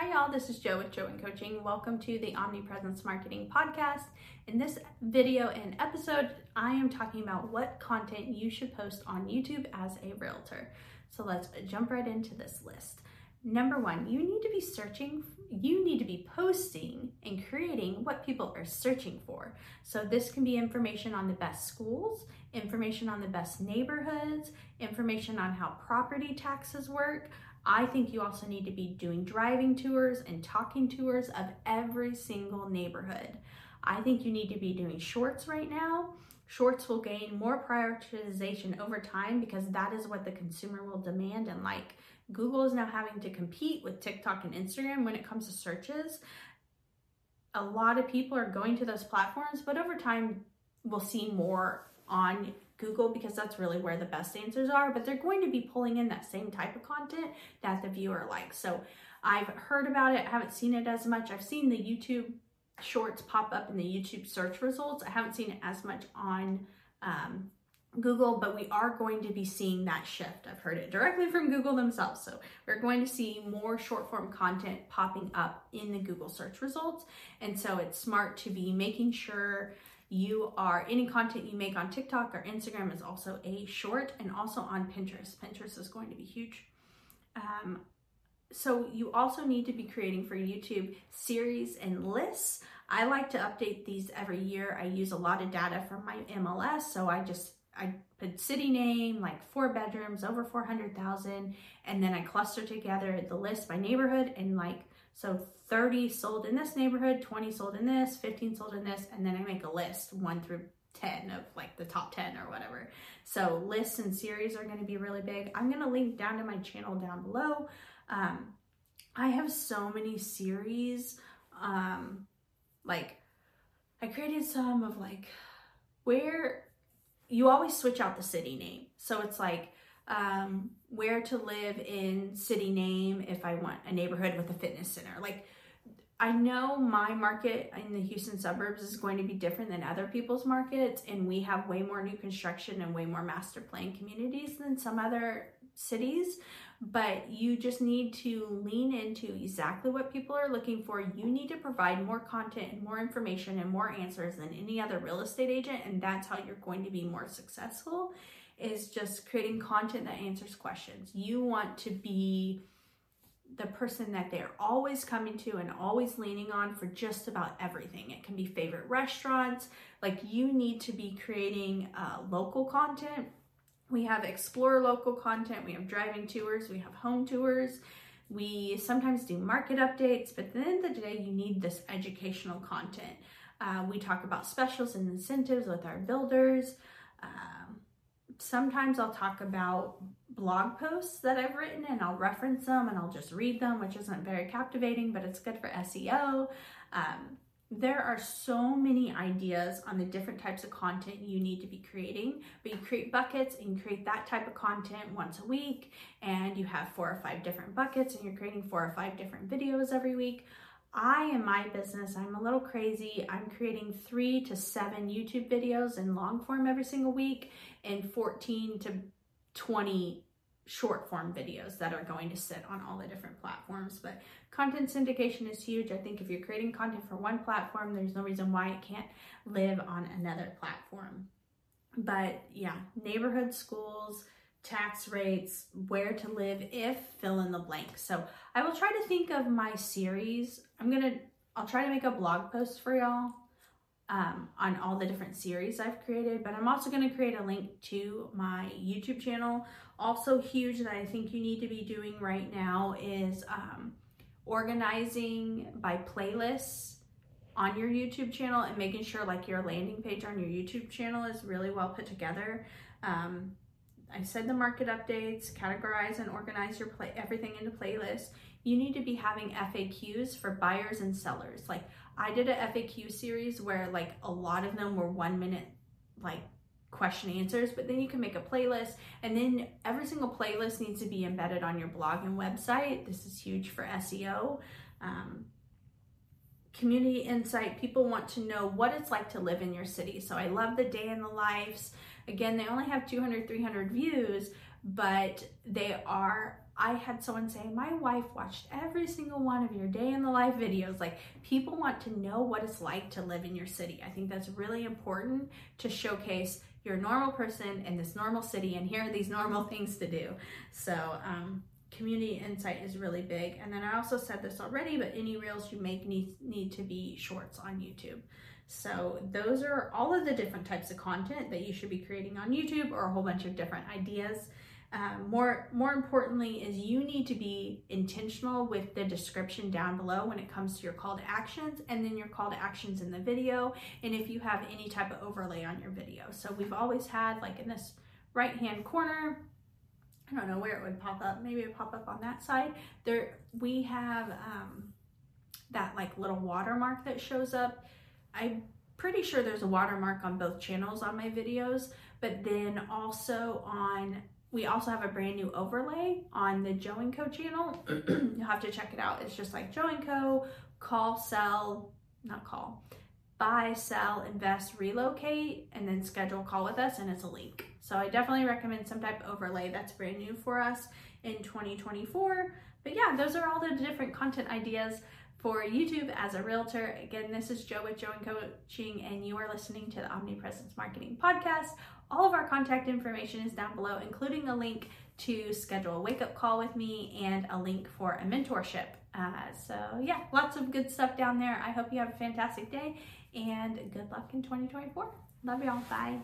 Hi, y'all. This is Jo with Jo and Coaching. Welcome to the Omnipresence Marketing Podcast. In this video and episode, I am talking about what content you should post on YouTube as a realtor. So let's jump right into this list. Number one, you need to be searching, you need to be posting and creating what people are searching for. So, this can be information on the best schools, information on the best neighborhoods, information on how property taxes work. I think you also need to be doing driving tours and talking tours of every single neighborhood. I think you need to be doing shorts right now. Shorts will gain more prioritization over time because that is what the consumer will demand and like. Google is now having to compete with TikTok and Instagram when it comes to searches. A lot of people are going to those platforms, but over time, we'll see more on Google because that's really where the best answers are, but they're going to be pulling in that same type of content that the viewer likes. So I've heard about it, I haven't seen it as much. I've seen the YouTube shorts pop up in the YouTube search results. I haven't seen it as much on um, Google, but we are going to be seeing that shift. I've heard it directly from Google themselves. So we're going to see more short form content popping up in the Google search results. And so it's smart to be making sure you are any content you make on TikTok or Instagram is also a short and also on Pinterest. Pinterest is going to be huge. Um, so you also need to be creating for YouTube series and lists. I like to update these every year. I use a lot of data from my MLS, so I just I put city name, like four bedrooms, over 400,000, and then I cluster together the list by neighborhood and like so 30 sold in this neighborhood, 20 sold in this, 15 sold in this, and then I make a list one through 10 of like the top 10 or whatever. So lists and series are going to be really big. I'm going to link down to my channel down below. Um, I have so many series. Um, like I created some of like where you always switch out the city name. So it's like um, where to live in city name if I want a neighborhood with a fitness center. Like, I know my market in the Houston suburbs is going to be different than other people's markets, and we have way more new construction and way more master plan communities than some other cities. But you just need to lean into exactly what people are looking for. You need to provide more content and more information and more answers than any other real estate agent, and that's how you're going to be more successful is just creating content that answers questions. You want to be the person that they're always coming to and always leaning on for just about everything. It can be favorite restaurants, like you need to be creating uh, local content. We have explore local content, we have driving tours, we have home tours. We sometimes do market updates, but at the end of the day, you need this educational content. Uh, we talk about specials and incentives with our builders. Um, sometimes I'll talk about blog posts that I've written and I'll reference them and I'll just read them, which isn't very captivating, but it's good for SEO. Um, there are so many ideas on the different types of content you need to be creating, but you create buckets and you create that type of content once a week, and you have four or five different buckets, and you're creating four or five different videos every week. I, in my business, I'm a little crazy. I'm creating three to seven YouTube videos in long form every single week and 14 to 20 short form videos that are going to sit on all the different platforms. But content syndication is huge. I think if you're creating content for one platform, there's no reason why it can't live on another platform. But yeah, neighborhood schools, tax rates, where to live if fill in the blank. So I will try to think of my series. I'm gonna, I'll try to make a blog post for y'all um, on all the different series I've created, but I'm also gonna create a link to my YouTube channel. Also huge that I think you need to be doing right now is um, organizing by playlists on your YouTube channel and making sure like your landing page on your YouTube channel is really well put together. Um, I said the market updates, categorize and organize your play everything into playlists. You need to be having FAQs for buyers and sellers. Like I did a FAQ series where like a lot of them were one minute like question answers, but then you can make a playlist and then every single playlist needs to be embedded on your blog and website. This is huge for SEO. Um, community insight, people want to know what it's like to live in your city. So I love the day in the lives. Again, they only have 200, 300 views, but they are I had someone say, My wife watched every single one of your day in the life videos. Like, people want to know what it's like to live in your city. I think that's really important to showcase you're a normal person in this normal city, and here are these normal things to do. So, um, community insight is really big. And then I also said this already, but any reels you make need, need to be shorts on YouTube. So those are all of the different types of content that you should be creating on YouTube or a whole bunch of different ideas. Um, more more importantly is you need to be intentional with the description down below when it comes to your call to actions and then your call to actions in the video and if you have any type of overlay on your video so we've always had like in this right hand corner I don't know where it would pop up maybe it pop up on that side there we have um, that like little watermark that shows up I'm pretty sure there's a watermark on both channels on my videos but then also on we also have a brand new overlay on the Jo & Co channel. You'll have to check it out. It's just like Jo & Co, call, sell, not call, buy, sell, invest, relocate, and then schedule call with us, and it's a link. So I definitely recommend some type of overlay that's brand new for us in 2024. But yeah, those are all the different content ideas for YouTube as a realtor. Again, this is Jo with Jo & Coaching, and you are listening to the Omnipresence Marketing Podcast. All of our contact information is down below, including a link to schedule a wake up call with me and a link for a mentorship. Uh, so, yeah, lots of good stuff down there. I hope you have a fantastic day and good luck in 2024. Love y'all. Bye.